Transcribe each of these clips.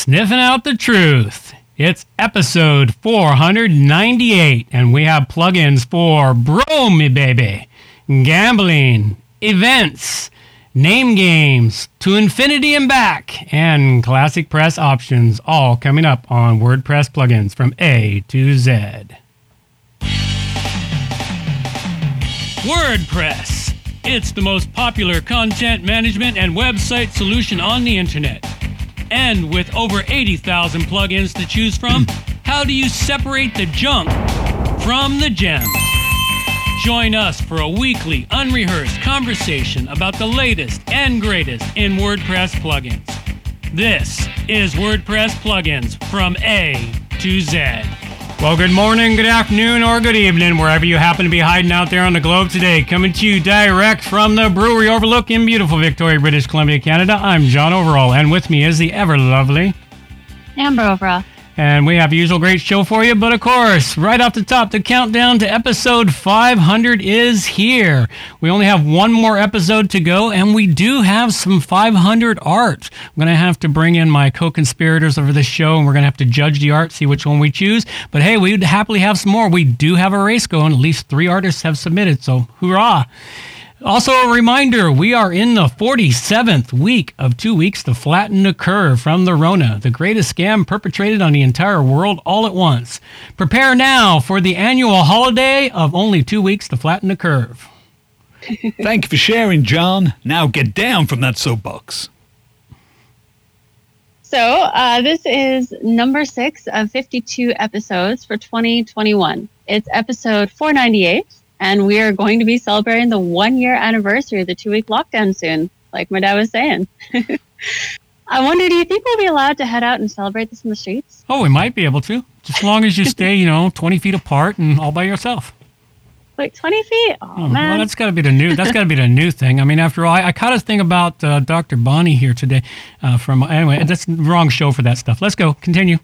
sniffing out the truth. It's episode 498, and we have plugins for Bro Me Baby, gambling, events, name games, to infinity and back, and classic press options, all coming up on WordPress plugins from A to Z. WordPress. It's the most popular content management and website solution on the internet. And with over 80,000 plugins to choose from, how do you separate the junk from the gems? Join us for a weekly, unrehearsed conversation about the latest and greatest in WordPress plugins. This is WordPress plugins from A to Z. Well, good morning, good afternoon, or good evening, wherever you happen to be hiding out there on the globe today. Coming to you direct from the Brewery Overlook in beautiful Victoria, British Columbia, Canada. I'm John Overall, and with me is the ever lovely Amber Overall. And we have a usual great show for you, but of course, right off the top, the countdown to episode 500 is here. We only have one more episode to go, and we do have some 500 art. I'm going to have to bring in my co-conspirators over the show, and we're going to have to judge the art, see which one we choose. But hey, we'd happily have some more. We do have a race going. At least three artists have submitted, so hoorah! Also, a reminder we are in the 47th week of two weeks to flatten the curve from the Rona, the greatest scam perpetrated on the entire world all at once. Prepare now for the annual holiday of only two weeks to flatten the curve. Thank you for sharing, John. Now get down from that soapbox. So, uh, this is number six of 52 episodes for 2021. It's episode 498 and we are going to be celebrating the one year anniversary of the two week lockdown soon, like my dad was saying. I wonder, do you think we'll be allowed to head out and celebrate this in the streets? Oh, we might be able to, just as long as you stay, you know, 20 feet apart and all by yourself. Like 20 feet? Oh, oh man. Well, that's got to be the new. That's got to be the new thing. I mean, after all, I, I caught a thing about uh, Dr. Bonnie here today. Uh, from anyway, that's the wrong show for that stuff. Let's go. Continue.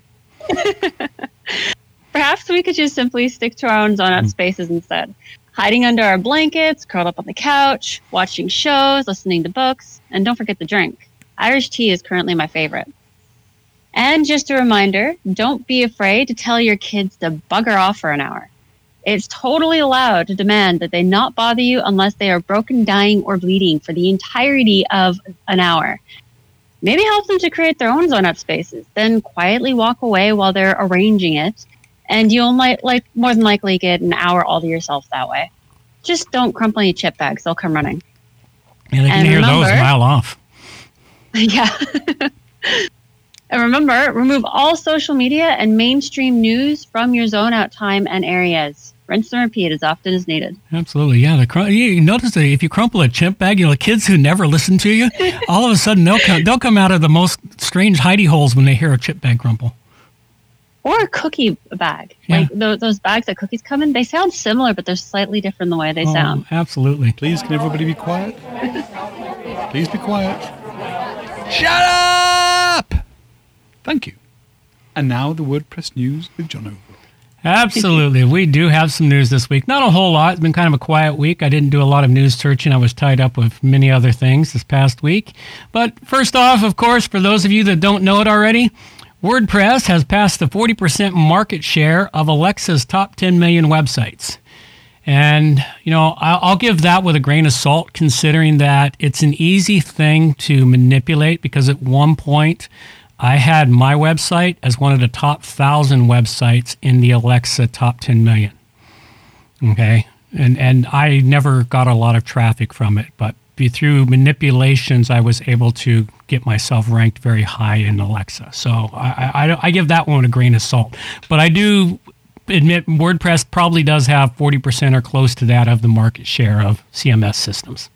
Perhaps we could just simply stick to our own zone out mm. spaces instead hiding under our blankets, curled up on the couch, watching shows, listening to books, and don't forget the drink. Irish tea is currently my favorite. And just a reminder don't be afraid to tell your kids to bugger off for an hour. It's totally allowed to demand that they not bother you unless they are broken, dying, or bleeding for the entirety of an hour. Maybe help them to create their own zone up spaces, then quietly walk away while they're arranging it and you'll might like more than likely get an hour all to yourself that way. Just don't crumple any chip bags; they'll come running. Yeah, they can and hear remember, those a mile off. Yeah. and remember, remove all social media and mainstream news from your zone out time and areas. Rinse and repeat as often as needed. Absolutely, yeah. The cr- you notice that if you crumple a chip bag, you know, kids who never listen to you, all of a sudden they'll come, they'll come out of the most strange hidey holes when they hear a chip bag crumple or a cookie bag. Yeah. Like those, those bags that cookies come in, they sound similar, but they're slightly different the way they oh, sound. Absolutely. Please, can everybody be quiet? Please be quiet. Shut up! Thank you. And now the WordPress news with John Overall. Absolutely. we do have some news this week. Not a whole lot. It's been kind of a quiet week. I didn't do a lot of news searching. I was tied up with many other things this past week. But first off, of course, for those of you that don't know it already, WordPress has passed the 40% market share of Alexa's top 10 million websites. And, you know, I'll give that with a grain of salt, considering that it's an easy thing to manipulate because at one point I had my website as one of the top thousand websites in the Alexa top 10 million. Okay. And, and I never got a lot of traffic from it, but through manipulations, I was able to get myself ranked very high in Alexa. So I, I, I give that one a grain of salt. But I do admit WordPress probably does have 40% or close to that of the market share of CMS systems.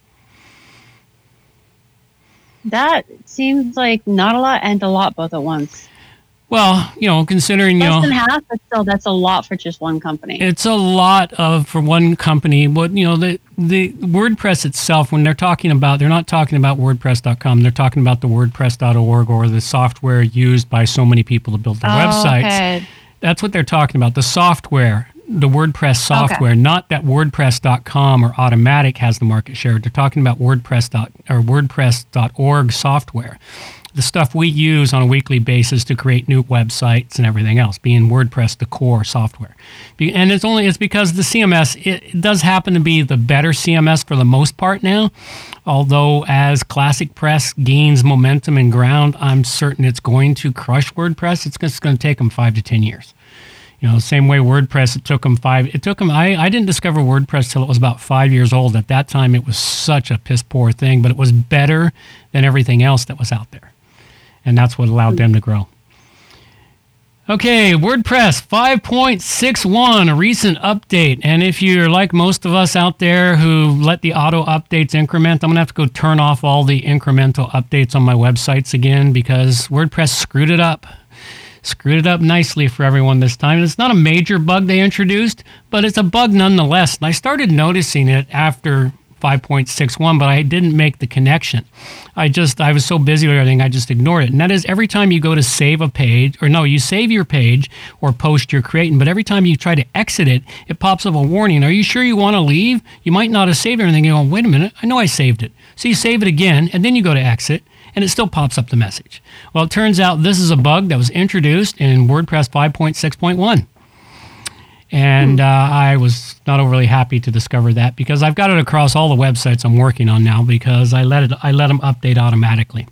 That seems like not a lot and a lot both at once. Well, you know, considering less you know, than half, but still, that's a lot for just one company. It's a lot of for one company. But you know, the the WordPress itself, when they're talking about, they're not talking about WordPress.com. They're talking about the WordPress.org or the software used by so many people to build their oh, websites. Okay. That's what they're talking about. The software, the WordPress software, okay. not that WordPress.com or Automattic has the market share. They're talking about WordPress. or WordPress.org software. The stuff we use on a weekly basis to create new websites and everything else, being WordPress the core software. And it's only it's because the CMS it does happen to be the better CMS for the most part now. Although as Classic Press gains momentum and ground, I'm certain it's going to crush WordPress. It's just going to take them five to ten years. You know, same way WordPress, it took them five. It took them. I, I didn't discover WordPress till it was about five years old. At that time, it was such a piss poor thing, but it was better than everything else that was out there, and that's what allowed them to grow. Okay, WordPress 5.61, a recent update. And if you're like most of us out there who let the auto updates increment, I'm going to have to go turn off all the incremental updates on my websites again because WordPress screwed it up screwed it up nicely for everyone this time. It's not a major bug they introduced, but it's a bug nonetheless. And I started noticing it after 5.61, but I didn't make the connection. I just, I was so busy with everything, I just ignored it. And that is every time you go to save a page, or no, you save your page or post you're creating, but every time you try to exit it, it pops up a warning. Are you sure you want to leave? You might not have saved everything. You go, wait a minute, I know I saved it. So you save it again, and then you go to exit, and it still pops up the message. Well, it turns out this is a bug that was introduced in WordPress 5.6.1. And hmm. uh, I was not overly happy to discover that because I've got it across all the websites I'm working on now because I let it I let them update automatically.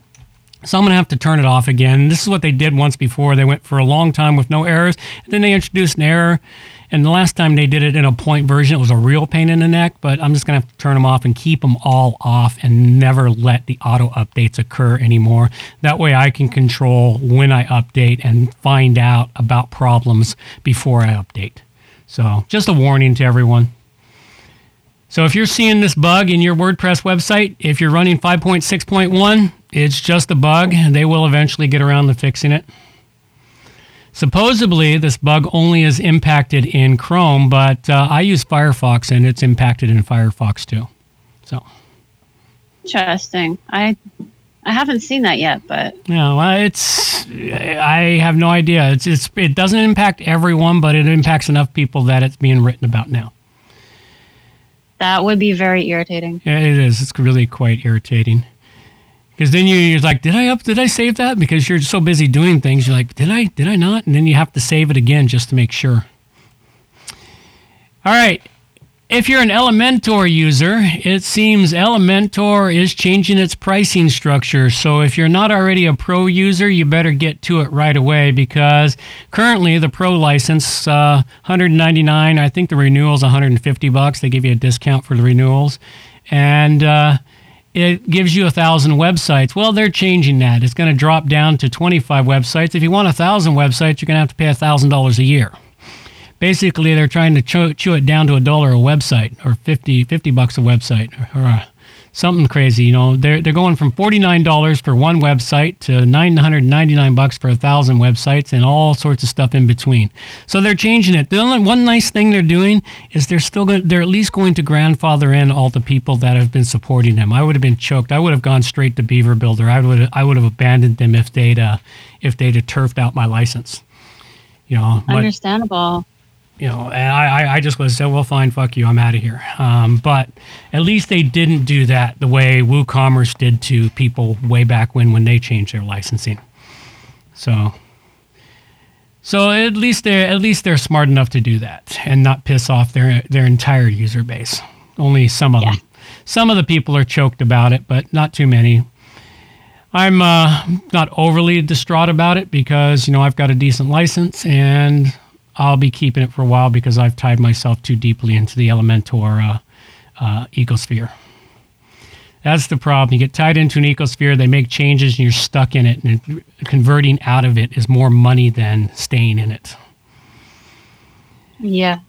So I'm going to have to turn it off again. This is what they did once before. They went for a long time with no errors, and then they introduced an error, and the last time they did it in a point version, it was a real pain in the neck, but I'm just going to have to turn them off and keep them all off and never let the auto updates occur anymore. That way I can control when I update and find out about problems before I update. So, just a warning to everyone. So, if you're seeing this bug in your WordPress website, if you're running 5.6.1, it's just a bug. They will eventually get around to fixing it. Supposedly, this bug only is impacted in Chrome, but uh, I use Firefox and it's impacted in Firefox too. So interesting. I I haven't seen that yet, but no, it's I have no idea. It's, it's it doesn't impact everyone, but it impacts enough people that it's being written about now. That would be very irritating. Yeah, it is. It's really quite irritating. Because then you're like, did I up? Did I save that? Because you're so busy doing things, you're like, did I? Did I not? And then you have to save it again just to make sure. All right. If you're an Elementor user, it seems Elementor is changing its pricing structure. So if you're not already a pro user, you better get to it right away because currently the pro license, uh, 199. I think the renewal is 150 bucks. They give you a discount for the renewals, and uh, it gives you a thousand websites. Well, they're changing that. It's going to drop down to 25 websites. If you want a thousand websites, you're going to have to pay a thousand dollars a year. Basically, they're trying to chew, chew, it down to a dollar a website or 50, 50 bucks a website or, or a, something crazy. You know, they're they're going from forty nine dollars for one website to nine hundred ninety nine bucks for a thousand websites and all sorts of stuff in between. So they're changing it. The only one nice thing they're doing is they're still going. They're at least going to grandfather in all the people that have been supporting them. I would have been choked. I would have gone straight to Beaver Builder. I would I would have abandoned them if they'd uh, if they'd have turfed out my license. You know, understandable you know, and I, I just was said, well, fine, fuck you, I'm out of here. Um, but at least they didn't do that the way WooCommerce did to people way back when when they changed their licensing. So, so at least they're at least they're smart enough to do that and not piss off their their entire user base. Only some of yeah. them. Some of the people are choked about it, but not too many. I'm uh, not overly distraught about it because you know I've got a decent license and I'll be keeping it for a while because I've tied myself too deeply into the Elementor uh, uh, ecosphere. That's the problem. You get tied into an ecosphere, they make changes, and you're stuck in it. And converting out of it is more money than staying in it. Yeah.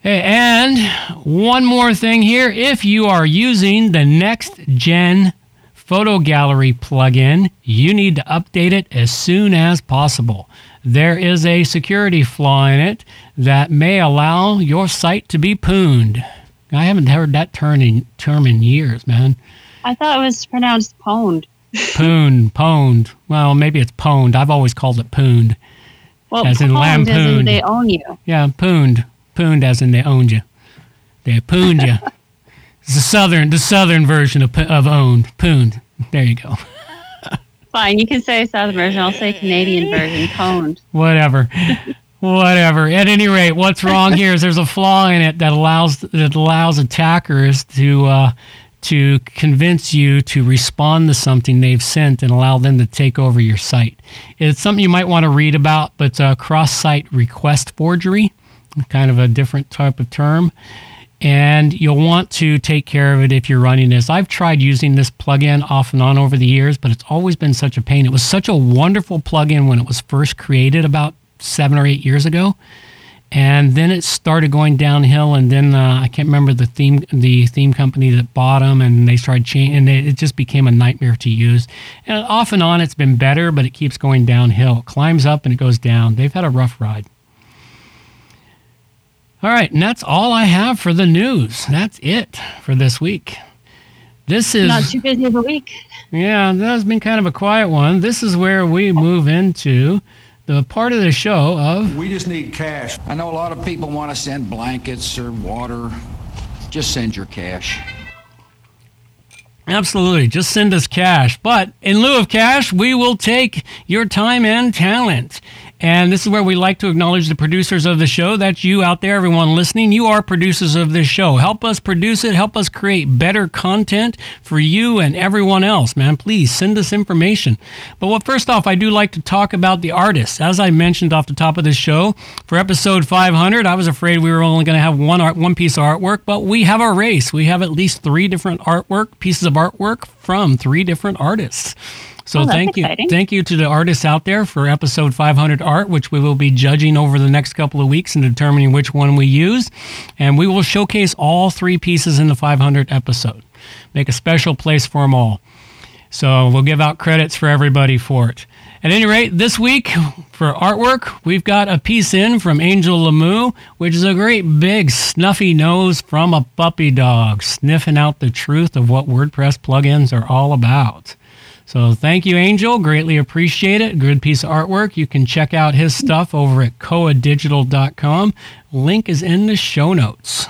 Hey, and one more thing here. If you are using the next gen photo gallery plugin, you need to update it as soon as possible there is a security flaw in it that may allow your site to be pooned. I haven't heard that term in, term in years, man. I thought it was pronounced pwned. Pooned, pwned. Well, maybe it's pwned. I've always called it pooned. Well, as in lampooned. As in they own you. Yeah, pooned. Pooned as in they owned you. They pooned you. It's the southern, the southern version of, of owned. Pooned. There you go. Fine, you can say Southern version. I'll say Canadian version, coned. Whatever. Whatever. At any rate, what's wrong here is there's a flaw in it that allows that allows attackers to uh, to convince you to respond to something they've sent and allow them to take over your site. It's something you might want to read about, but uh, cross-site request forgery, kind of a different type of term. And you'll want to take care of it if you're running this. I've tried using this plugin off and on over the years, but it's always been such a pain. It was such a wonderful plugin when it was first created about seven or eight years ago, and then it started going downhill. And then uh, I can't remember the theme the theme company that bought them, and they started changing, and it, it just became a nightmare to use. And off and on, it's been better, but it keeps going downhill. It climbs up and it goes down. They've had a rough ride. All right, and that's all I have for the news. That's it for this week. This is Not too busy of a week. yeah, that has been kind of a quiet one. This is where we move into the part of the show of We just need cash. I know a lot of people want to send blankets or water. Just send your cash. Absolutely. Just send us cash. But in lieu of cash, we will take your time and talent. And this is where we like to acknowledge the producers of the show. That's you out there, everyone listening. You are producers of this show. Help us produce it. Help us create better content for you and everyone else, man. Please send us information. But what first off, I do like to talk about the artists. As I mentioned off the top of the show, for episode 500, I was afraid we were only going to have one art, one piece of artwork, but we have a race. We have at least three different artwork pieces of artwork from three different artists. So Oh, thank you, exciting. thank you to the artists out there for episode 500 art, which we will be judging over the next couple of weeks and determining which one we use, and we will showcase all three pieces in the 500 episode. Make a special place for them all. So we'll give out credits for everybody for it. At any rate, this week for artwork, we've got a piece in from Angel Lamu, which is a great big snuffy nose from a puppy dog, sniffing out the truth of what WordPress plugins are all about. So thank you, Angel. Greatly appreciate it. Good piece of artwork. You can check out his stuff over at coadigital.com. Link is in the show notes.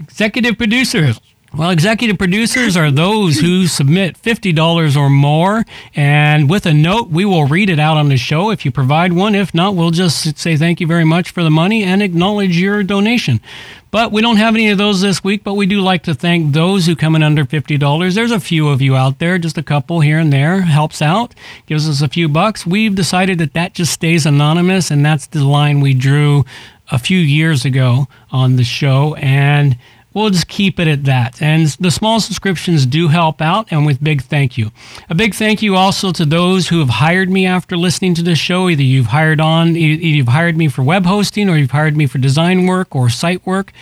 Executive producers. Well, executive producers are those who submit $50 or more. And with a note, we will read it out on the show if you provide one. If not, we'll just say thank you very much for the money and acknowledge your donation. But we don't have any of those this week, but we do like to thank those who come in under $50. There's a few of you out there, just a couple here and there, helps out, gives us a few bucks. We've decided that that just stays anonymous, and that's the line we drew a few years ago on the show. And we'll just keep it at that. And the small subscriptions do help out, and with big thank you. A big thank you also to those who have hired me after listening to this show. Either you've hired on, either you've hired me for web hosting, or you've hired me for design work or site work.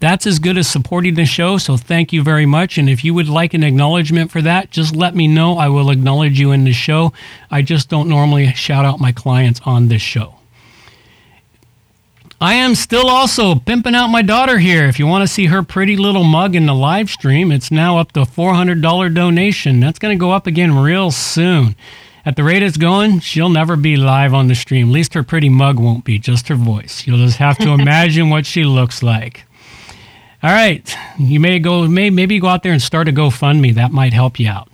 That's as good as supporting the show, so thank you very much. And if you would like an acknowledgement for that, just let me know. I will acknowledge you in the show. I just don't normally shout out my clients on this show. I am still also pimping out my daughter here. If you want to see her pretty little mug in the live stream, it's now up to $400 donation. That's going to go up again real soon. At the rate it's going, she'll never be live on the stream. At least her pretty mug won't be, just her voice. You'll just have to imagine what she looks like. All right, you may go, may maybe go out there and start a GoFundMe. That might help you out.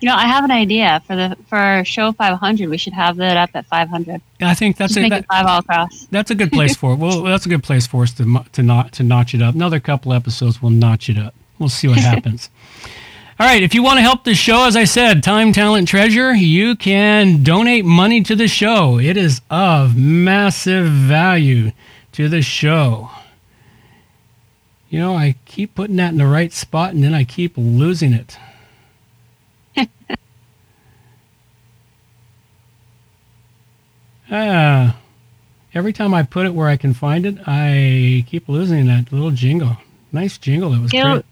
You know, I have an idea for the for show 500. We should have that up at 500. I think that's Just it. That- five all across. That's a good place for it. Well, that's a good place for us to to not to notch it up. Another couple episodes, we'll notch it up. We'll see what happens. All right, if you want to help the show, as I said, time, talent, treasure, you can donate money to the show. It is of massive value to the show. You know, I keep putting that in the right spot and then I keep losing it. Ah. Every time I put it where I can find it, I keep losing that little jingle. Nice jingle. It was Get great. a,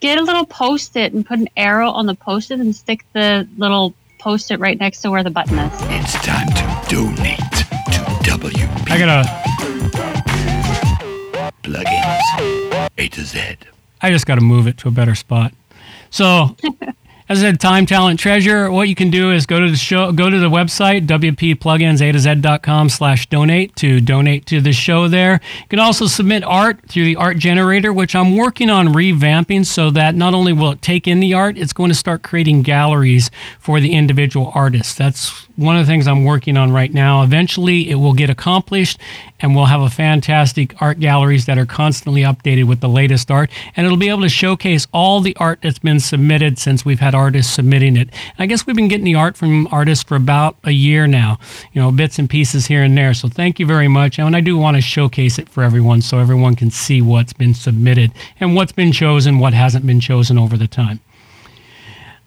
get a little post-it and put an arrow on the post-it and stick the little post-it right next to where the button is. It's time to donate to WP I gotta. plugins. A to Z. I just gotta move it to a better spot. So, as I said, time, talent, treasure. What you can do is go to the show, go to the website, wpplugins, a to z.com slash donate to donate to the show there. You can also submit art through the art generator, which I'm working on revamping so that not only will it take in the art, it's going to start creating galleries for the individual artists. That's one of the things I'm working on right now. Eventually, it will get accomplished, and we'll have a fantastic art galleries that are constantly updated with the latest art, and it'll be able to showcase all the art that's been submitted since we've had artists submitting it. And I guess we've been getting the art from artists for about a year now, you know, bits and pieces here and there. So thank you very much, and I do want to showcase it for everyone so everyone can see what's been submitted and what's been chosen, what hasn't been chosen over the time.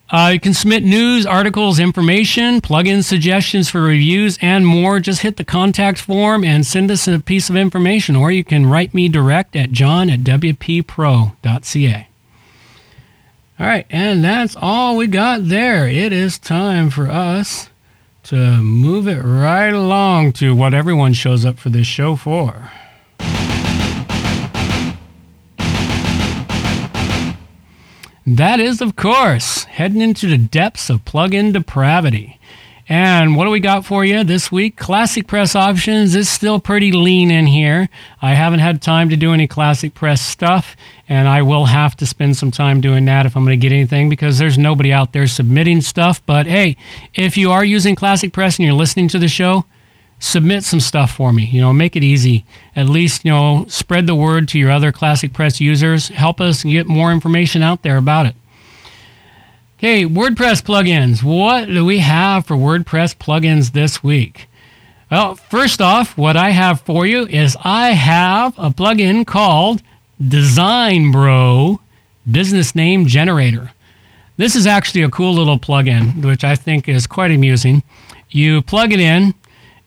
Uh, you can submit news, articles, information, plugin suggestions for reviews, and more. Just hit the contact form and send us a piece of information, or you can write me direct at john at wppro.ca. All right, and that's all we got there. It is time for us to move it right along to what everyone shows up for this show for. That is, of course, heading into the depths of plug-in depravity. And what do we got for you this week? Classic Press options is still pretty lean in here. I haven't had time to do any Classic Press stuff, and I will have to spend some time doing that if I'm going to get anything because there's nobody out there submitting stuff. But hey, if you are using Classic Press and you're listening to the show, submit some stuff for me. You know, make it easy. At least, you know, spread the word to your other Classic Press users. Help us get more information out there about it. Okay, WordPress plugins. What do we have for WordPress plugins this week? Well, first off, what I have for you is I have a plugin called Design Bro Business Name Generator. This is actually a cool little plugin, which I think is quite amusing. You plug it in,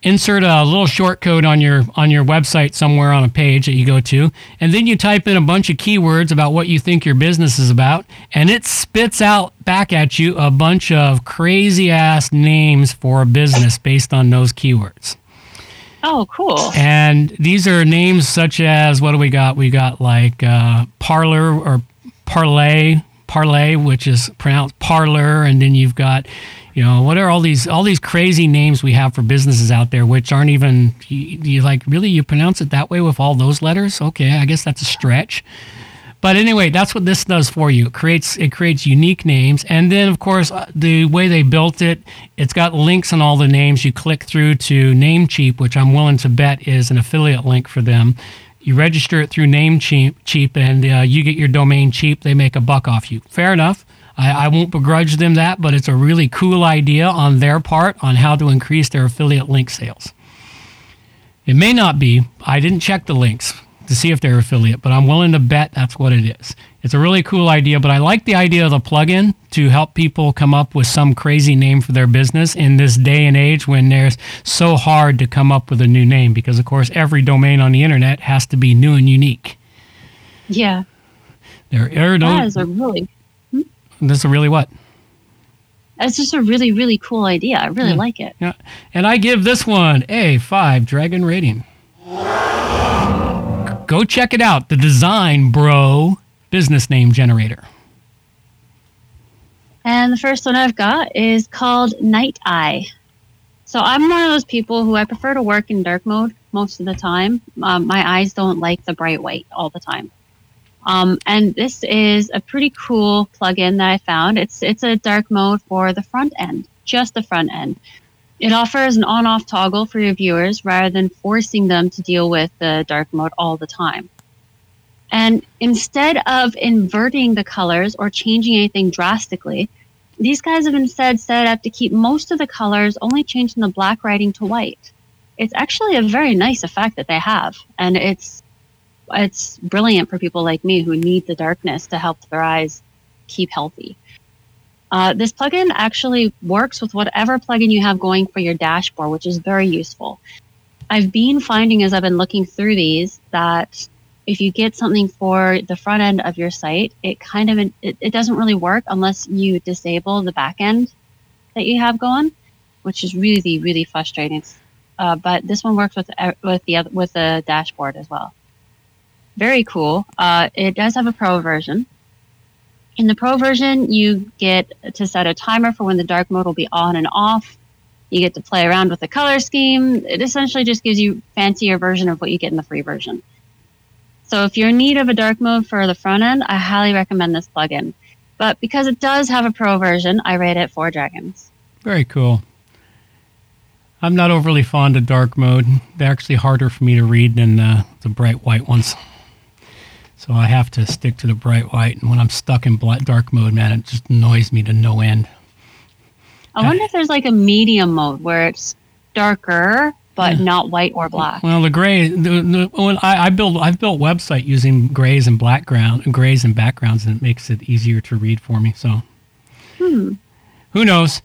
insert a little short code on your on your website somewhere on a page that you go to and then you type in a bunch of keywords about what you think your business is about and it spits out back at you a bunch of crazy ass names for a business based on those keywords Oh, cool. and these are names such as what do we got we got like uh, parlor or parlay parlay which is pronounced parlor and then you've got you know what are all these all these crazy names we have for businesses out there which aren't even you, you like really you pronounce it that way with all those letters? Okay i guess that's a stretch. But anyway that's what this does for you. It creates it creates unique names. And then of course uh, the way they built it it's got links on all the names. You click through to namecheap which i'm willing to bet is an affiliate link for them you register it through namecheap cheap and uh, you get your domain cheap they make a buck off you fair enough I, I won't begrudge them that, but it's a really cool idea on their part on how to increase their affiliate link sales. It may not be. I didn't check the links to see if they're affiliate, but I'm willing to bet that's what it is. It's a really cool idea, but I like the idea of the plugin to help people come up with some crazy name for their business in this day and age when there's so hard to come up with a new name because, of course, every domain on the internet has to be new and unique. Yeah. There are no, That is a really hmm? this is really what? it's just a really, really cool idea. I really Yeah. like it. Yeah. And I give this one a five dragon rating. Go check it out. The Design Bro business name generator. And the first one I've got is called Night Eye. So I'm one of those people who I prefer to work in dark mode most of the time. Um, my eyes don't like the bright white all the time. Um, and this is a pretty cool plugin that I found. It's it's a dark mode for the front end, just the front end. It offers an on-off toggle for your viewers rather than forcing them to deal with the dark mode all the time. And instead of inverting the colors or changing anything drastically, these guys have instead set up to keep most of the colors, only changing the black writing to white. It's actually a very nice effect that they have, and it's it's brilliant for people like me who need the darkness to help their eyes keep healthy. Uh, this plugin actually works with whatever plugin you have going for your dashboard, which is very useful. I've been finding as I've been looking through these that if you get something for the front end of your site, it kind of it, it doesn't really work unless you disable the back end that you have going, which is really really frustrating. Uh, but this one works with uh, with the with the dashboard as well. Very cool. Uh, it does have a pro version, In the pro version, you get to set a timer for when the dark mode will be on and off. You get to play around with the color scheme. It essentially just gives you fancier version of what you get in the free version. So if you're in need of a dark mode for the front end, I highly recommend this plugin. But because it does have a pro version, I rate it four dragons. Very cool. I'm not overly fond of dark mode. They're actually harder for me to read than uh, the bright white ones. So I have to stick to the bright white. And when I'm stuck in black, dark mode, man, it just annoys me to no end. I wonder if there's like a medium mode where it's darker but yeah. not white or black. Well, the gray. The, the, when I, I build, I've built website using grays and black ground, grays and backgrounds, and it makes it easier to read for me. So, hmm. who knows?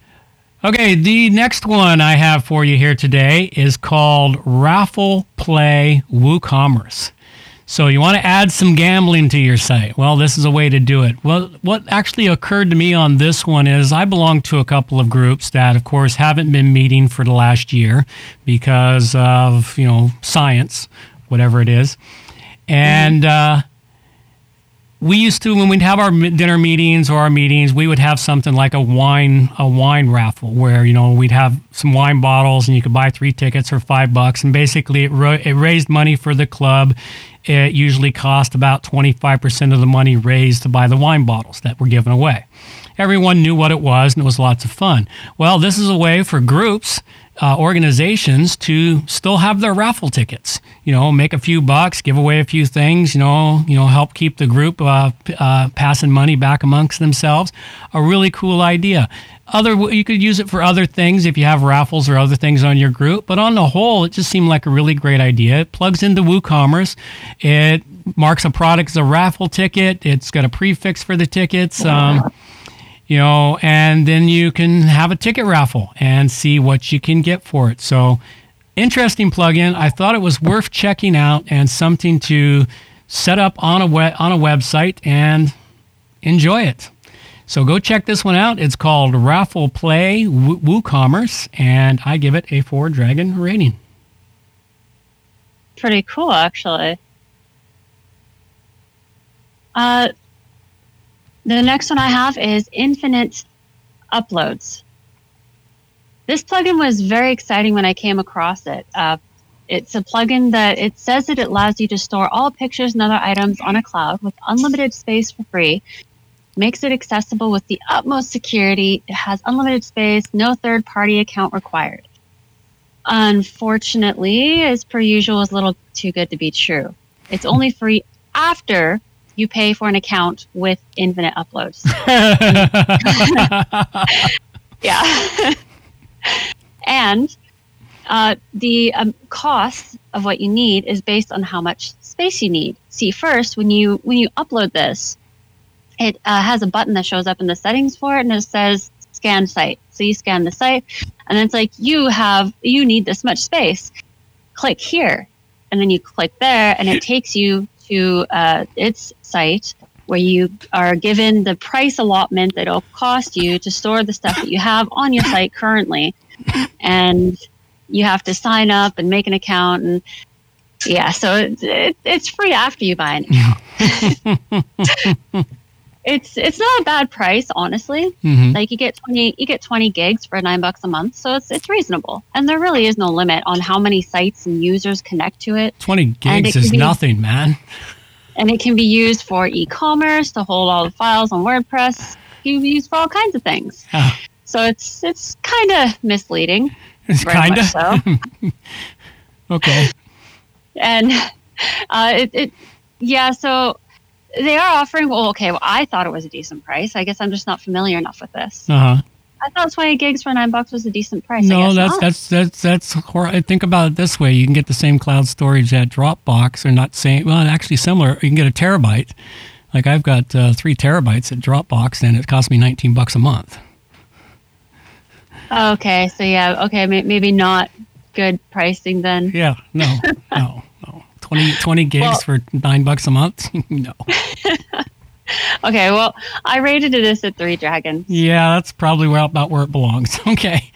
Okay, the next one I have for you here today is called Raffle Play WooCommerce. So you want to add some gambling to your site. Well, this is a way to do it. Well, what actually occurred to me on this one is I belong to a couple of groups that, of course, haven't been meeting for the last year because of, you know, science, whatever it is. And uh, we used to when we'd have our dinner meetings or our meetings we would have something like a wine a wine raffle where you know we'd have some wine bottles and you could buy three tickets for five bucks and basically it, it raised money for the club it usually cost about 25% of the money raised to buy the wine bottles that were given away everyone knew what it was and it was lots of fun well this is a way for groups uh, organizations to still have their raffle tickets. You know, make a few bucks, give away a few things. You know, you know, help keep the group uh, uh, passing money back amongst themselves. A really cool idea. Other, you could use it for other things if you have raffles or other things on your group. But on the whole, it just seemed like a really great idea. It plugs into WooCommerce. It marks a product as a raffle ticket. It's got a prefix for the tickets. Um, you know, and then you can have a ticket raffle and see what you can get for it. So, interesting plugin. I thought it was worth checking out and something to set up on a we- on a website and enjoy it. So go check this one out. It's called Raffle Play WooCommerce, and I give it a four dragon rating. Pretty cool, actually. Uh, the next one I have is Infinite Uploads. This plugin was very exciting when I came across it. Uh, it's a plugin that it says that it allows you to store all pictures and other items on a cloud with unlimited space for free. Makes it accessible with the utmost security. It has unlimited space, no third party account required. Unfortunately, as per usual, is a little too good to be true. It's only free after you pay for an account with infinite uploads. yeah. and uh, the um, cost of what you need is based on how much space you need. See, first, when you when you upload this, it uh, has a button that shows up in the settings for it, and it says scan site. So you scan the site, and it's like you have you need this much space. Click here, and then you click there, and it takes you to uh, its site where you are given the price allotment that it'll cost you to store the stuff that you have on your site currently. And you have to sign up and make an account. And yeah, so it, it, it's free after you buy an account. it's it's not a bad price, honestly. Mm-hmm. Like you get twenty you get twenty gigs for nine bucks a month, so it's it's reasonable. And there really is no limit on how many sites and users connect to it. Twenty gigs is be, nothing, man and it can be used for e-commerce to hold all the files on WordPress. It can be used for all kinds of things. Oh. So it's it's kind of misleading. It's kind of so. okay. And uh, it, it yeah so they are offering well okay well I thought it was a decent price. I guess I'm just not familiar enough with this. Uh huh. I thought 20 gigs for nine bucks was a decent price. No, that's, that's, that's, that's, that's, think about it this way. You can get the same cloud storage at Dropbox or not same, well, actually similar. You can get a terabyte. Like I've got uh, three terabytes at Dropbox and it cost me 19 bucks a month. Okay. So yeah. Okay. Maybe not good pricing then. Yeah. No, no. 20, 20 gigs well, for nine bucks a month? no. okay, well, I rated it this at three dragons. Yeah, that's probably where about where it belongs. Okay,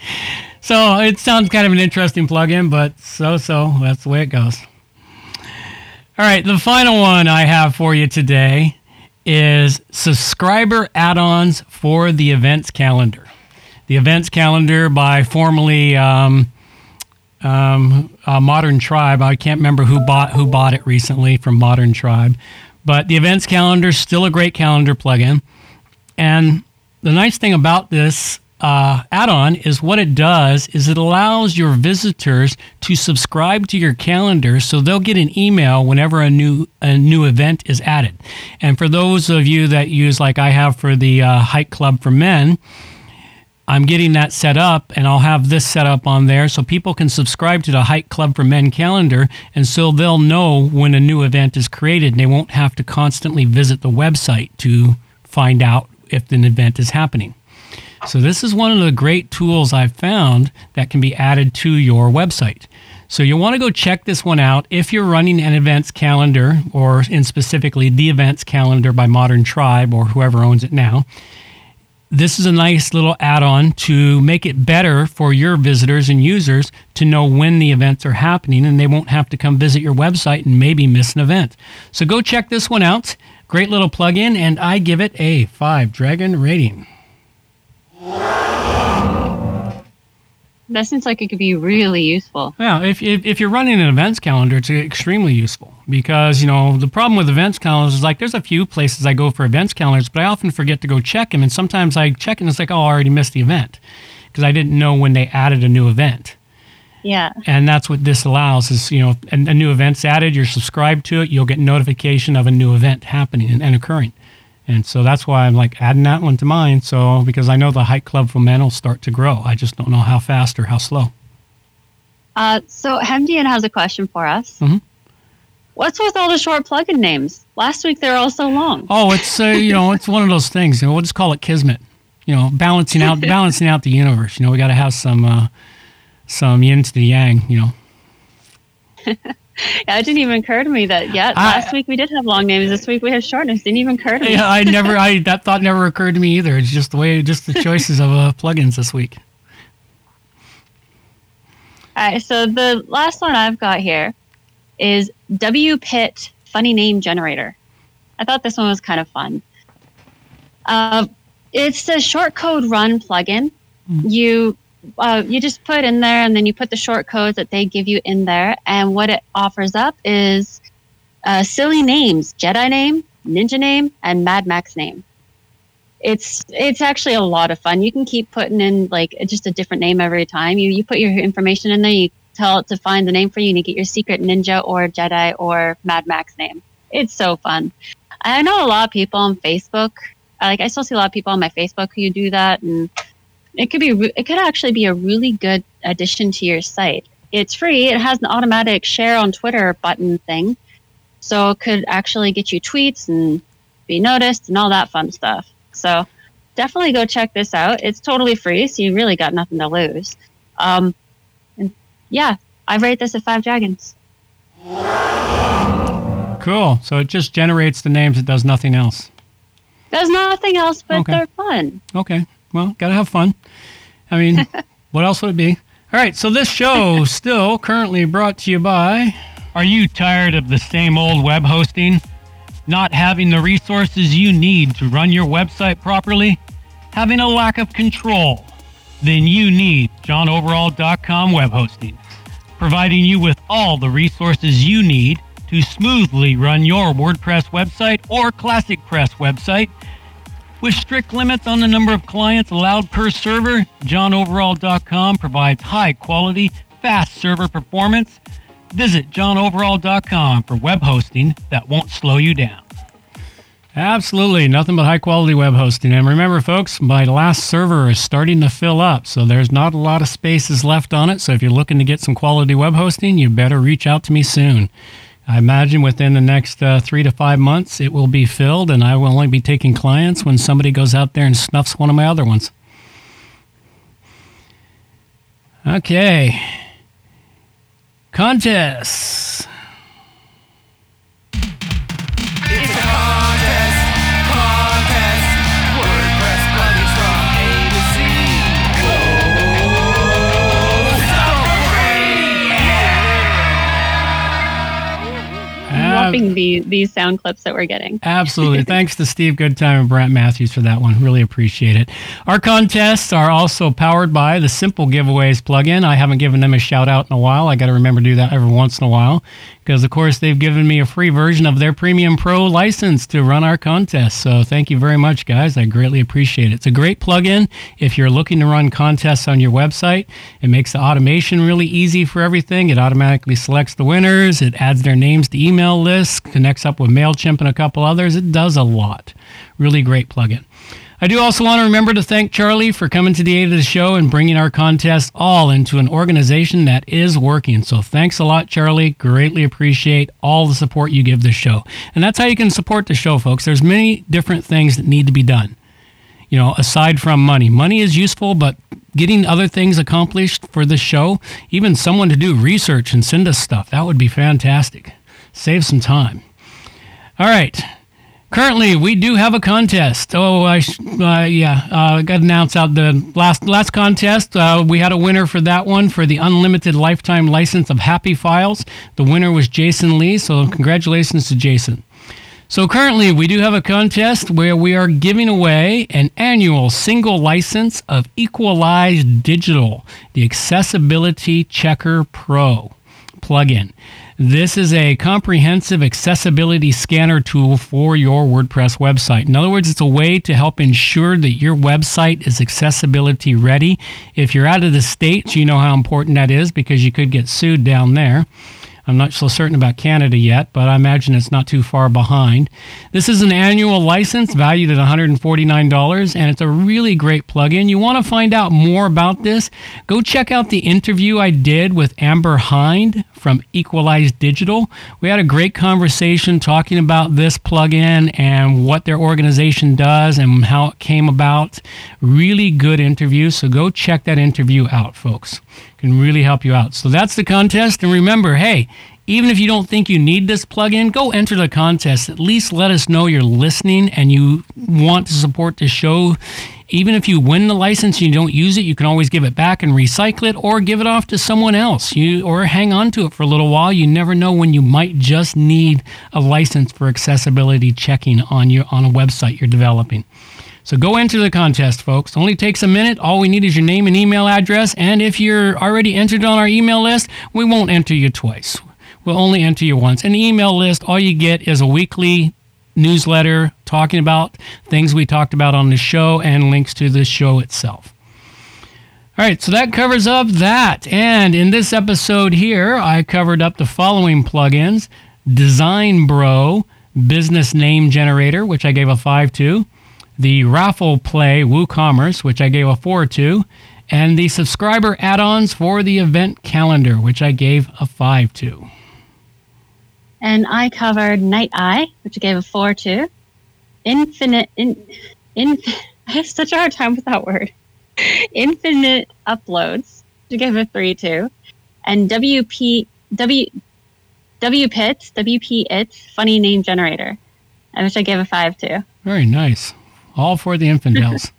so it sounds kind of an interesting plugin, but so so that's the way it goes. All right, the final one I have for you today is subscriber add-ons for the events calendar. The events calendar by formerly um, um, Modern Tribe. I can't remember who bought who bought it recently from Modern Tribe, but the events calendar is still a great calendar plugin. And the nice thing about this uh, add-on is what it does is it allows your visitors to subscribe to your calendar so they'll get an email whenever a new a new event is added and for those of you that use like i have for the uh, hike club for men i'm getting that set up and i'll have this set up on there so people can subscribe to the hike club for men calendar and so they'll know when a new event is created and they won't have to constantly visit the website to find out if an event is happening so, this is one of the great tools I've found that can be added to your website. So, you'll want to go check this one out if you're running an events calendar, or in specifically the events calendar by Modern Tribe or whoever owns it now. This is a nice little add on to make it better for your visitors and users to know when the events are happening and they won't have to come visit your website and maybe miss an event. So, go check this one out. Great little plugin, and I give it a 5 Dragon rating. That seems like it could be really useful. Yeah, if, if, if you're running an events calendar, it's extremely useful because, you know, the problem with events calendars is like there's a few places I go for events calendars, but I often forget to go check them. And sometimes I check and it's like, oh, I already missed the event because I didn't know when they added a new event. Yeah. And that's what this allows is, you know, a, a new event's added, you're subscribed to it, you'll get notification of a new event happening and, and occurring. And so that's why I'm like adding that one to mine. So because I know the hike club for men will start to grow. I just don't know how fast or how slow. Uh, so Hemdian has a question for us. Mm-hmm. What's with all the short plugin names? Last week they were all so long. Oh, it's uh, you know it's one of those things. You know, we'll just call it kismet. You know, balancing out balancing out the universe. You know, we got to have some uh, some yin to the yang. You know. yeah, it didn't even occur to me that yeah. Last week we did have long names. This week we have short names. Didn't even occur to me. Yeah, I never. I that thought never occurred to me either. It's just the way, just the choices of uh, plugins this week. All right. So the last one I've got here is W Pit Funny Name Generator. I thought this one was kind of fun. Uh, it's a short code run plugin. Mm-hmm. You uh, you just put in there and then you put the short codes that they give you in there. And what it offers up is uh, silly names Jedi name, Ninja name, and Mad Max name. It's it's actually a lot of fun. You can keep putting in like just a different name every time. You you put your information in there. You tell it to find the name for you, and you get your secret ninja or Jedi or Mad Max name. It's so fun. I know a lot of people on Facebook. Like I still see a lot of people on my Facebook who do that, and it could be it could actually be a really good addition to your site. It's free. It has an automatic share on Twitter button thing, so it could actually get you tweets and be noticed and all that fun stuff. So definitely go check this out. It's totally free, so you really got nothing to lose. Um, and yeah, I rate this at five dragons. Cool. So it just generates the names. It does nothing else. Does nothing else, but okay. they're fun. Okay. Well, gotta have fun. I mean, what else would it be? All right, so this show still currently brought to you by. Are you tired of the same old web hosting? Not having the resources you need to run your website properly? Having a lack of control? Then you need johnoverall.com web hosting, providing you with all the resources you need to smoothly run your WordPress website or Classic Press website with strict limits on the number of clients allowed per server, johnoverall.com provides high quality, fast server performance. Visit johnoverall.com for web hosting that won't slow you down. Absolutely, nothing but high quality web hosting. And remember, folks, my last server is starting to fill up, so there's not a lot of spaces left on it. So if you're looking to get some quality web hosting, you better reach out to me soon. I imagine within the next uh, three to five months, it will be filled, and I will only be taking clients when somebody goes out there and snuffs one of my other ones. Okay. Contests. The, these sound clips that we're getting. Absolutely. Thanks to Steve Goodtime and Brent Matthews for that one. Really appreciate it. Our contests are also powered by the Simple Giveaways plugin. I haven't given them a shout out in a while. I got to remember to do that every once in a while because, of course, they've given me a free version of their Premium Pro license to run our contests. So thank you very much, guys. I greatly appreciate it. It's a great plugin if you're looking to run contests on your website. It makes the automation really easy for everything. It automatically selects the winners, it adds their names to email lists, connects up with MailChimp and a couple others. It does a lot. Really great plugin. I do also want to remember to thank Charlie for coming to the aid of the show and bringing our contest all into an organization that is working. So thanks a lot, Charlie. Greatly appreciate all the support you give the show. And that's how you can support the show, folks. There's many different things that need to be done. You know, aside from money, money is useful, but getting other things accomplished for the show, even someone to do research and send us stuff, that would be fantastic. Save some time. All right. Currently, we do have a contest. Oh, I sh- uh, yeah, uh, got announced out the last last contest. Uh, we had a winner for that one for the unlimited lifetime license of Happy Files. The winner was Jason Lee. So congratulations to Jason. So currently, we do have a contest where we are giving away an annual single license of Equalize Digital, the Accessibility Checker Pro plugin. This is a comprehensive accessibility scanner tool for your WordPress website. In other words, it's a way to help ensure that your website is accessibility ready. If you're out of the States, you know how important that is because you could get sued down there. I'm not so certain about Canada yet, but I imagine it's not too far behind. This is an annual license valued at $149, and it's a really great plugin. You want to find out more about this? Go check out the interview I did with Amber Hind from Equalize Digital. We had a great conversation talking about this plugin and what their organization does and how it came about. Really good interview, so go check that interview out, folks can really help you out. So that's the contest. And remember, hey, even if you don't think you need this plugin, go enter the contest. At least let us know you're listening and you want to support the show. Even if you win the license and you don't use it, you can always give it back and recycle it or give it off to someone else. You or hang on to it for a little while. You never know when you might just need a license for accessibility checking on your on a website you're developing. So go enter the contest, folks. Only takes a minute. All we need is your name and email address. And if you're already entered on our email list, we won't enter you twice. We'll only enter you once. In the email list, all you get is a weekly newsletter talking about things we talked about on the show and links to the show itself. All right, so that covers up that. And in this episode here, I covered up the following plugins DesignBro Business Name Generator, which I gave a 5 to the raffle play WooCommerce, which I gave a 4 to, and the subscriber add ons for the event calendar, which I gave a 5 to. And I covered Night Eye, which I gave a 4 to. Infinite. In, in, I have such a hard time with that word. Infinite Uploads, which I gave a 3 to. And WP. W, WPIT, WP It's Funny Name Generator, which I gave a 5 to. Very nice all for the infidels.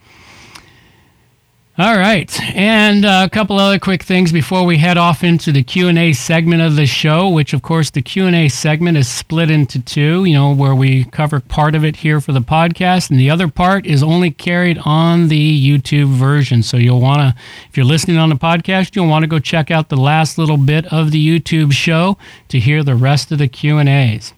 all right, and uh, a couple other quick things before we head off into the Q and A segment of the show. Which, of course, the Q and A segment is split into two. You know, where we cover part of it here for the podcast, and the other part is only carried on the YouTube version. So you'll want to, if you're listening on the podcast, you'll want to go check out the last little bit of the YouTube show to hear the rest of the Q and A's.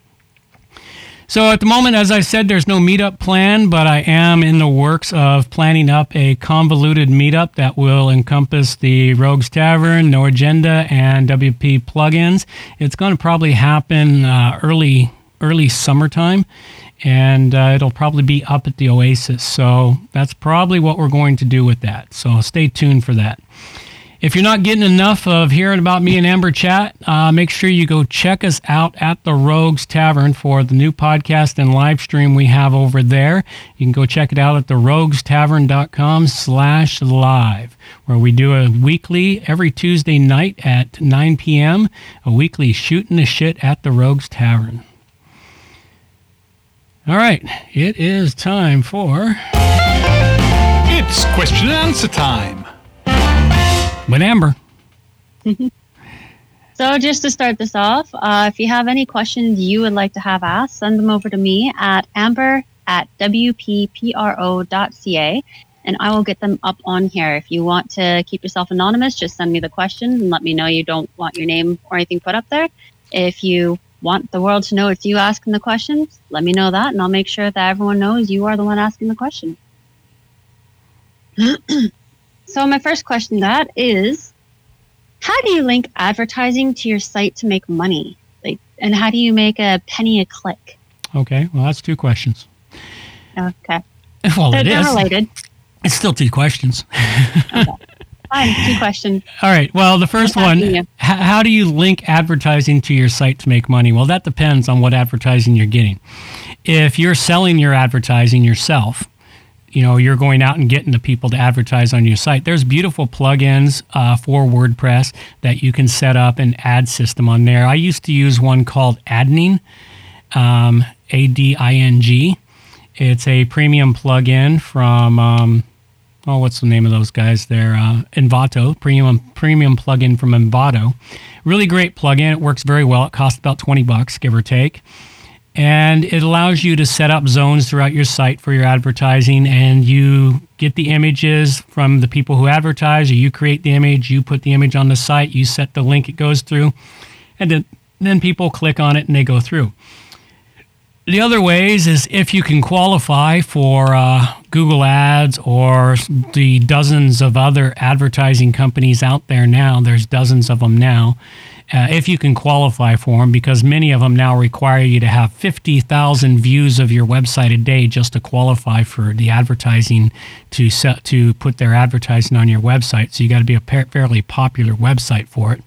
So at the moment, as I said, there's no meetup plan, but I am in the works of planning up a convoluted meetup that will encompass the Rogues Tavern, No Agenda, and WP plugins. It's going to probably happen uh, early early summertime, and uh, it'll probably be up at the Oasis. So that's probably what we're going to do with that. So stay tuned for that. If you're not getting enough of hearing about me and Amber chat, uh, make sure you go check us out at the Rogues Tavern for the new podcast and live stream we have over there. You can go check it out at theroguestavern.com slash live, where we do a weekly, every Tuesday night at 9 p.m., a weekly shooting the shit at the Rogues Tavern. All right, it is time for... It's question and answer time with Amber. So, just to start this off, uh, if you have any questions you would like to have asked, send them over to me at amber at wppro.ca and I will get them up on here. If you want to keep yourself anonymous, just send me the question and let me know you don't want your name or anything put up there. If you want the world to know it's you asking the questions, let me know that and I'll make sure that everyone knows you are the one asking the question. so, my first question that is how do you link advertising to your site to make money? Like, and how do you make a penny a click? Okay, well, that's two questions. Okay. Well, they're, it they're is. related. It's still two questions. Fine, two questions. All right. Well, the first one h- how do you link advertising to your site to make money? Well, that depends on what advertising you're getting. If you're selling your advertising yourself, you know, you're going out and getting the people to advertise on your site. There's beautiful plugins uh, for WordPress that you can set up an ad system on there. I used to use one called Adning, um, A D I N G. It's a premium plugin from um, oh, what's the name of those guys there? Uh, Envato, premium premium plugin from Envato. Really great plugin. It works very well. It costs about twenty bucks, give or take, and it allows you to set up zones throughout your site for your advertising, and you get the images from the people who advertise, or you create the image, you put the image on the site, you set the link it goes through, and then then people click on it and they go through. The other ways is if you can qualify for uh, Google Ads or the dozens of other advertising companies out there now, there's dozens of them now. Uh, if you can qualify for them, because many of them now require you to have 50,000 views of your website a day just to qualify for the advertising to set, to put their advertising on your website. So you got to be a pa- fairly popular website for it.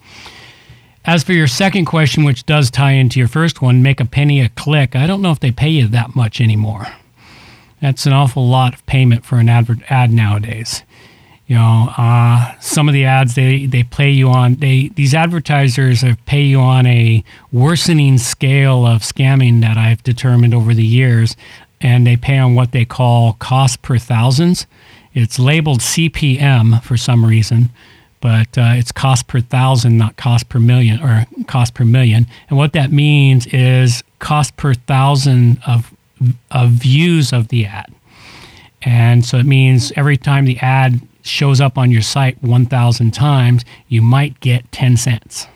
As for your second question, which does tie into your first one, make a penny a click. I don't know if they pay you that much anymore. That's an awful lot of payment for an advert ad nowadays. You know, uh, some of the ads they they play you on they these advertisers pay you on a worsening scale of scamming that I've determined over the years, and they pay on what they call cost per thousands. It's labeled CPM for some reason, but uh, it's cost per thousand, not cost per million or cost per million. And what that means is cost per thousand of of views of the ad. And so it means every time the ad shows up on your site 1,000 times, you might get 10 cents,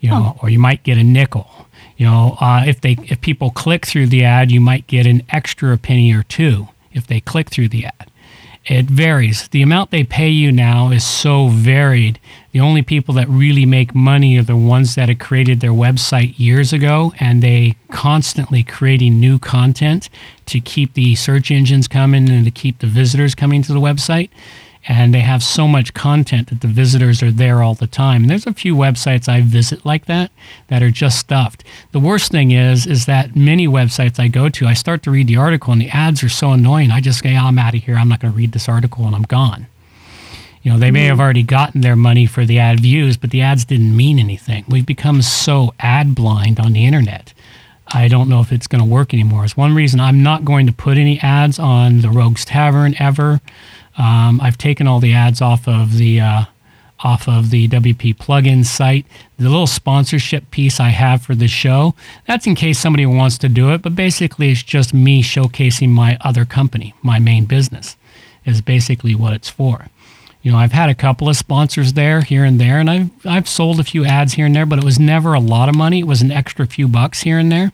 you know, or you might get a nickel. You know, uh, if they if people click through the ad, you might get an extra penny or two if they click through the ad. It varies. The amount they pay you now is so varied. The only people that really make money are the ones that have created their website years ago and they constantly creating new content to keep the search engines coming and to keep the visitors coming to the website. And they have so much content that the visitors are there all the time. And there's a few websites I visit like that that are just stuffed. The worst thing is, is that many websites I go to, I start to read the article and the ads are so annoying. I just say, I'm out of here. I'm not going to read this article and I'm gone. You know, they may have already gotten their money for the ad views, but the ads didn't mean anything. We've become so ad blind on the internet. I don't know if it's going to work anymore. It's one reason I'm not going to put any ads on the Rogues Tavern ever. Um, I've taken all the ads off of the uh, off of the WP plugin site. The little sponsorship piece I have for the show, that's in case somebody wants to do it, but basically it's just me showcasing my other company, my main business is basically what it's for. You know, I've had a couple of sponsors there, here and there, and I've I've sold a few ads here and there, but it was never a lot of money. It was an extra few bucks here and there.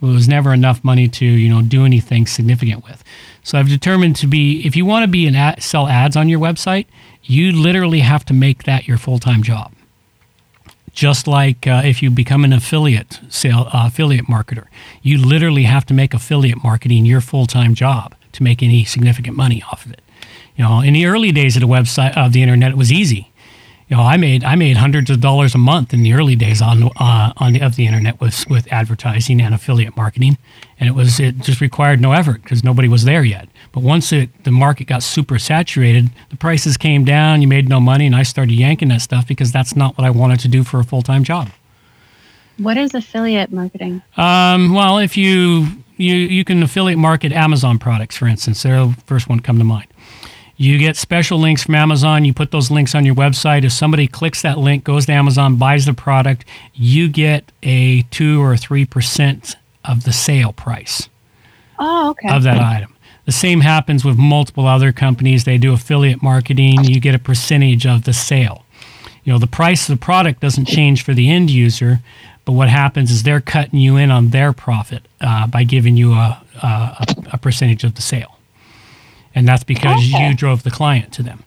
It was never enough money to you know do anything significant with. So I've determined to be if you want to be an ad, sell ads on your website, you literally have to make that your full time job. Just like uh, if you become an affiliate sale uh, affiliate marketer, you literally have to make affiliate marketing your full time job to make any significant money off of it. You know, in the early days of the website of the internet, it was easy. You know, I made I made hundreds of dollars a month in the early days on uh, on the, of the internet with with advertising and affiliate marketing, and it was it just required no effort because nobody was there yet. But once it the market got super saturated, the prices came down. You made no money, and I started yanking that stuff because that's not what I wanted to do for a full time job. What is affiliate marketing? Um, well, if you you you can affiliate market Amazon products, for instance, they're the first one to come to mind. You get special links from Amazon. You put those links on your website. If somebody clicks that link, goes to Amazon, buys the product, you get a two or three percent of the sale price Oh, okay. of that item. The same happens with multiple other companies. They do affiliate marketing. You get a percentage of the sale. You know, the price of the product doesn't change for the end user, but what happens is they're cutting you in on their profit uh, by giving you a, a, a percentage of the sale. And that's because Okay. you drove the client to them.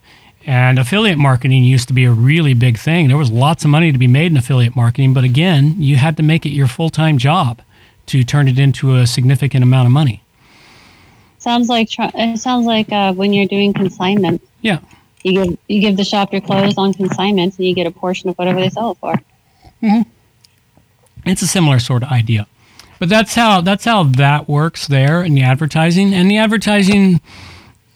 And affiliate marketing used to be a really big thing. There was lots of money to be made in affiliate marketing, but again, you had to make it your full time job to turn it into a significant amount of money. sounds like it sounds like uh, when you're doing consignment, Yeah. you give you give the shop your clothes on consignment, and you get a portion of whatever they sell it for. It's a similar sort of idea. But that's how that's how that works there in the advertising. And the advertising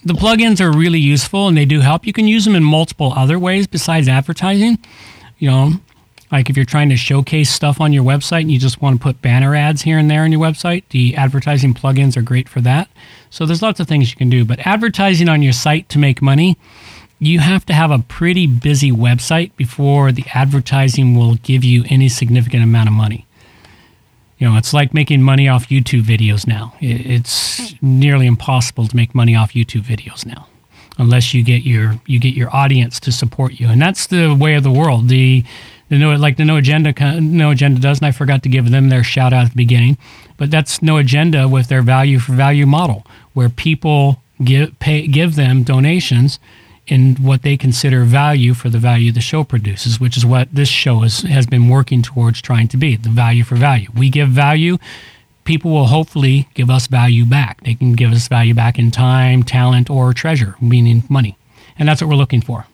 the plugins are really useful and they do help. You can use them in multiple other ways besides advertising. You know, like if you're trying to showcase stuff on your website and you just want to put banner ads here and there on your website, the advertising plugins are great for that. So there's lots of things you can do. But advertising on your site to make money, you have to have a pretty busy website before the advertising will give you any significant amount of money. You know, it's like making money off YouTube videos now. It's nearly impossible to make money off YouTube videos now, unless you get your you get your audience to support you, and that's the way of the world. The the no like the no agenda no agenda does, and I forgot to give them their shout out at the beginning, but that's no agenda with their value for value model, where people give pay give them donations in what they consider value for the value the show produces, which is what this show is, has been working towards trying to be the value for value. We give value, people will hopefully give us value back. They can give us value back in time, talent, or treasure, meaning money. And that's what we're looking for.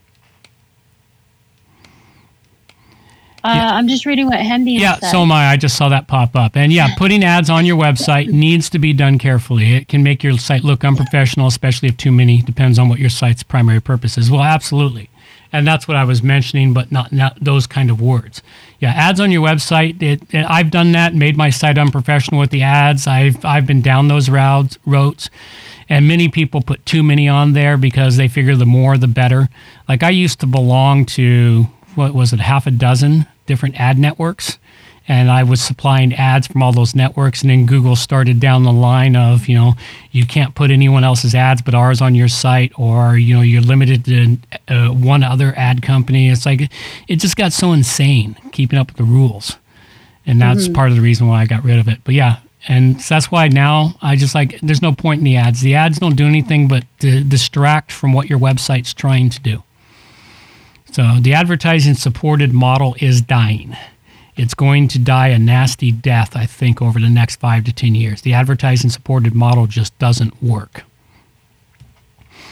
Uh, I'm just reading what Hendy Yeah, said. so am I. I just saw that pop up. And yeah, putting ads on your website needs to be done carefully. It can make your site look unprofessional, especially if too many, depends on what your site's primary purpose is. Well, absolutely. And that's what I was mentioning, but not, not those kind of words. Yeah, ads on your website. It, it, I've done that, made my site unprofessional with the ads. I've, I've been down those routes, roads. And many people put too many on there because they figure the more the better. Like I used to belong to, what was it, half a dozen different ad networks. And I was supplying ads from all those networks. And then Google started down the line of, you know, you can't put anyone else's ads but ours on your site, or, you know, you're limited to uh, one other ad company. It's like, it just got so insane keeping up with the rules. And that's part of the reason why I got rid of it. But yeah, and so that's why now I just like, there's no point in the ads. The ads don't do anything but distract from what your website's trying to do. So the advertising supported model is dying. It's going to die a nasty death, I think, over the next five to 10 years. The advertising supported model just doesn't work.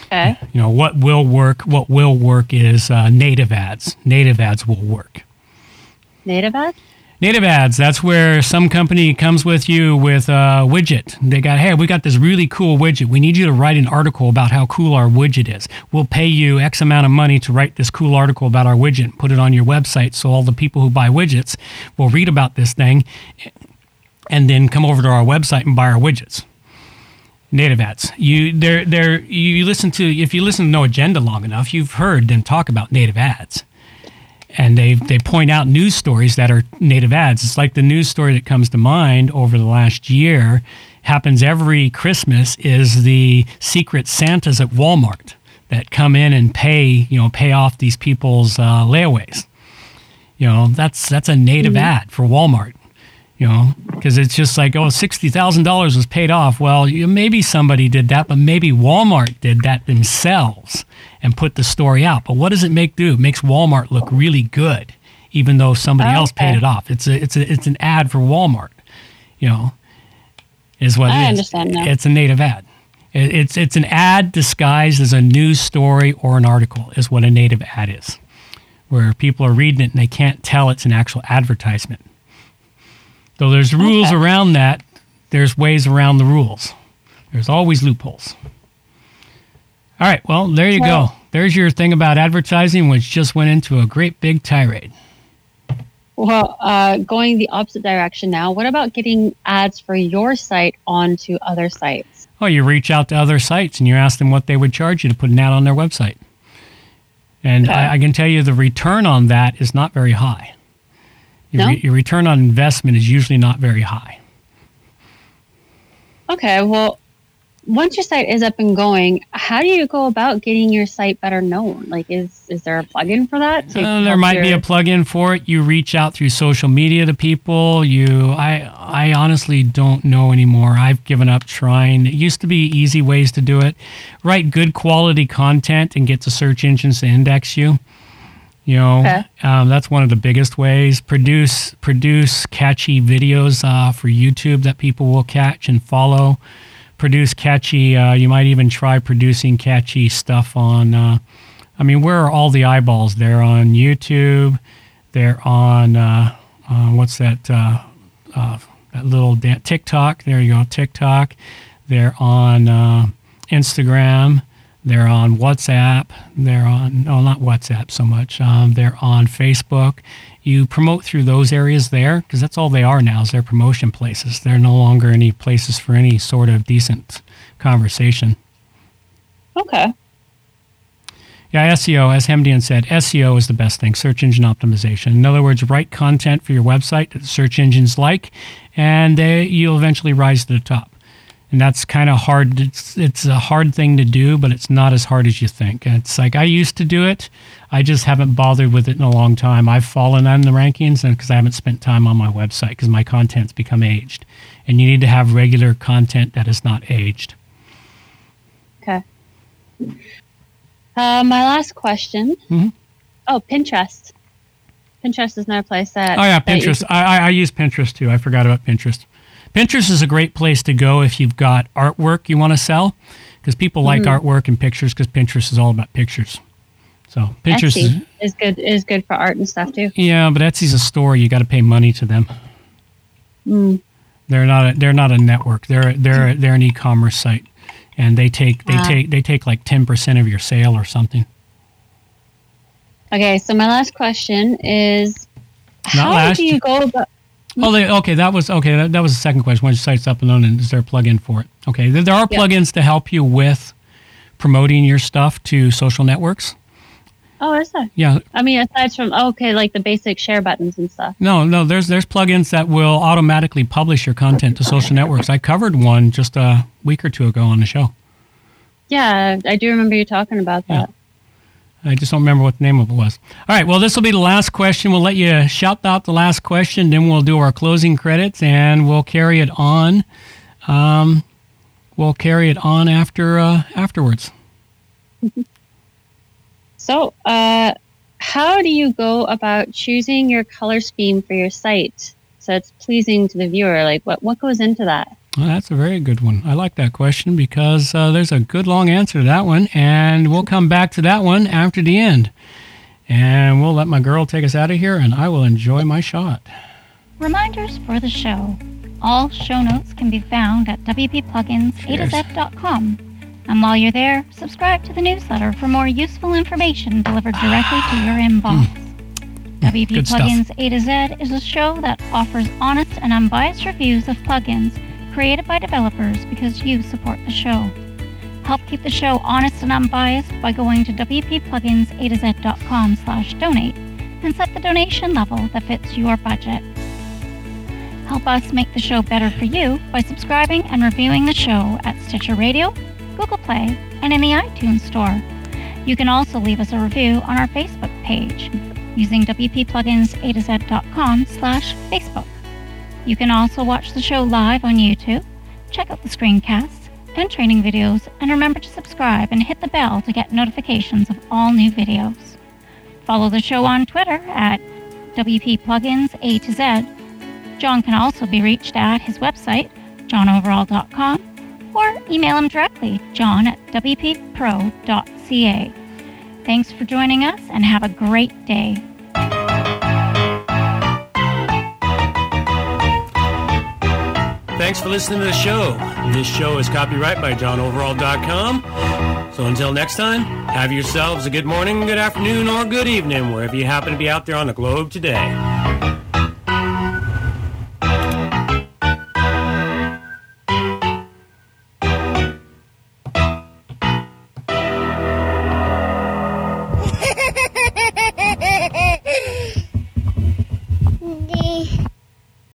Okay. You know, what will work, what will work is uh, native ads. Native ads will work. Native ads? Native ads, that's where some company comes with you with a widget. They got, hey, we got this really cool widget. We need you to write an article about how cool our widget is. We'll pay you X amount of money to write this cool article about our widget put it on your website so all the people who buy widgets will read about this thing and then come over to our website and buy our widgets. Native ads. You they're they're you listen to if you listen to No Agenda long enough, you've heard them talk about native ads and they they point out news stories that are native ads. It's like the news story that comes to mind over the last year happens every Christmas is the secret Santas at Walmart that come in and pay you know pay off these people's uh, layaways. You know that's that's a native ad for Walmart. You know because it's just like oh, oh sixty thousand dollars was paid off. Well you, maybe somebody did that, but maybe Walmart did that themselves and put the story out. But what does it make do? It makes Walmart look really good, even though somebody else paid it off. It's a it's a it's an ad for Walmart. You know, is what I it is. understand now. It's a native ad. It, it's it's an ad disguised as a news story or an article. Is what a native ad is, where people are reading it and they can't tell it's an actual advertisement. Though there's rules Okay. around that, there's ways around the rules. There's always loopholes. All right, well, there you Well- go. There's your thing about advertising, which just went into a great big tirade. Well, uh, going the opposite direction now, what about getting ads for your site onto other sites? Oh, you reach out to other sites and you ask them what they would charge you to put an ad on their website. And Okay. I, I can tell you the return on that is not very high. Your, No? re- your return on investment is usually not very high. Okay, well, once your site is up and going, how do you go about getting your site better known? Like, is is there a plugin for that? Uh, there might be a plug-in for it. You reach out through social media to people. You, I, I honestly don't know anymore. I've given up trying. It used to be easy ways to do it. Write good quality content and get the search engines to index you. You know, Okay. um, that's one of the biggest ways. Produce produce catchy videos uh, for YouTube that people will catch and follow. Produce catchy. Uh, you might even try producing catchy stuff on. Uh, I mean, where are all the eyeballs? They're on YouTube. They're on uh, uh, what's that? Uh, uh, that little da- TikTok. There you go, TikTok. They're on uh, Instagram. They're on WhatsApp. They're on no, not WhatsApp so much. Um, they're on Facebook. You promote through those areas there because that's all they are now. Is they're promotion places. They're no longer any places for any sort of decent conversation. Okay. Yeah, SEO, as Hemdian said, SEO is the best thing, search engine optimization. In other words, write content for your website that the search engines like, and they, you'll eventually rise to the top. And that's kind of hard. It's, it's a hard thing to do, but it's not as hard as you think. It's like I used to do it. I just haven't bothered with it in a long time. I've fallen on the rankings because I haven't spent time on my website because my content's become aged. And you need to have regular content that is not aged. Okay. Uh, my last question. Mhm. Oh, Pinterest. Pinterest is another place that. Oh yeah, Pinterest. I, I I use Pinterest too. I forgot about Pinterest. Pinterest is a great place to go if you've got artwork you want to sell, because people like Mm-hmm. artwork and pictures. Because Pinterest is all about pictures. So Pinterest is is good. Is good for art and stuff too. yeah, but Etsy's a store. You got to pay money to them. Mm. They're not. A, they're not a network. They're they're they're an e-commerce site, and they take they take they take like ten percent of your sale or something. Okay, so my last question is, Not how do you go about? Oh, they, okay. That was okay. That, that was the second question. Once your site's up and running, is there a plugin for it? Okay, there, there are Yeah. plugins to help you with promoting your stuff to social networks. Oh, is that? Yeah, I mean, aside from okay, like the basic share buttons and stuff. no, no. There's there's plugins that will automatically publish your content to social networks. I covered one just a week or two ago on the show. Yeah, I do remember you talking about Yeah. I just don't remember what the name of it was. All right, well, this will be the last question. We'll let you shout out the last question, then we'll do our closing credits, and we'll carry it on. Um, we'll carry it on after uh, afterwards. So, uh, how do you go about choosing your color scheme for your site so it's pleasing to the viewer? Like, what what goes into that? Well, that's a very good one. I like that question because uh, there's a good long answer to that one, and we'll come back to that one after the end. And we'll let my girl take us out of here, and I will enjoy my shot. Reminders for the show. All show notes can be found at wppluginsa2z.com. And while you're there, subscribe to the newsletter for more useful information delivered directly to your inbox. WP Good stuff. Plugins A to Z is a show that offers honest and unbiased reviews of plugins created by developers because you support the show. Help keep the show honest and unbiased by going to wppluginsa2z.com slash donate and set the donation level that fits your budget. Help us make the show better for you by subscribing and reviewing the show at Stitcher Radio, Google Play, and in the iTunes Store. You can also leave us a review on our Facebook page using wppluginsa2z.com slash Facebook. You can also watch the show live on YouTube, check out the screencasts and training videos, and remember to subscribe and hit the bell to get notifications of all new videos. Follow the show on Twitter at WPPluginsA to Z. John can also be reached at his website, johnoverall.com, or email him directly, john at wppro.ca. Thanks for joining us and have a great day. Thanks for listening to the show. This show is copyright by johnoverall.com. So until next time, have yourselves a good morning, good afternoon, or good evening, wherever you happen to be out there on the globe today.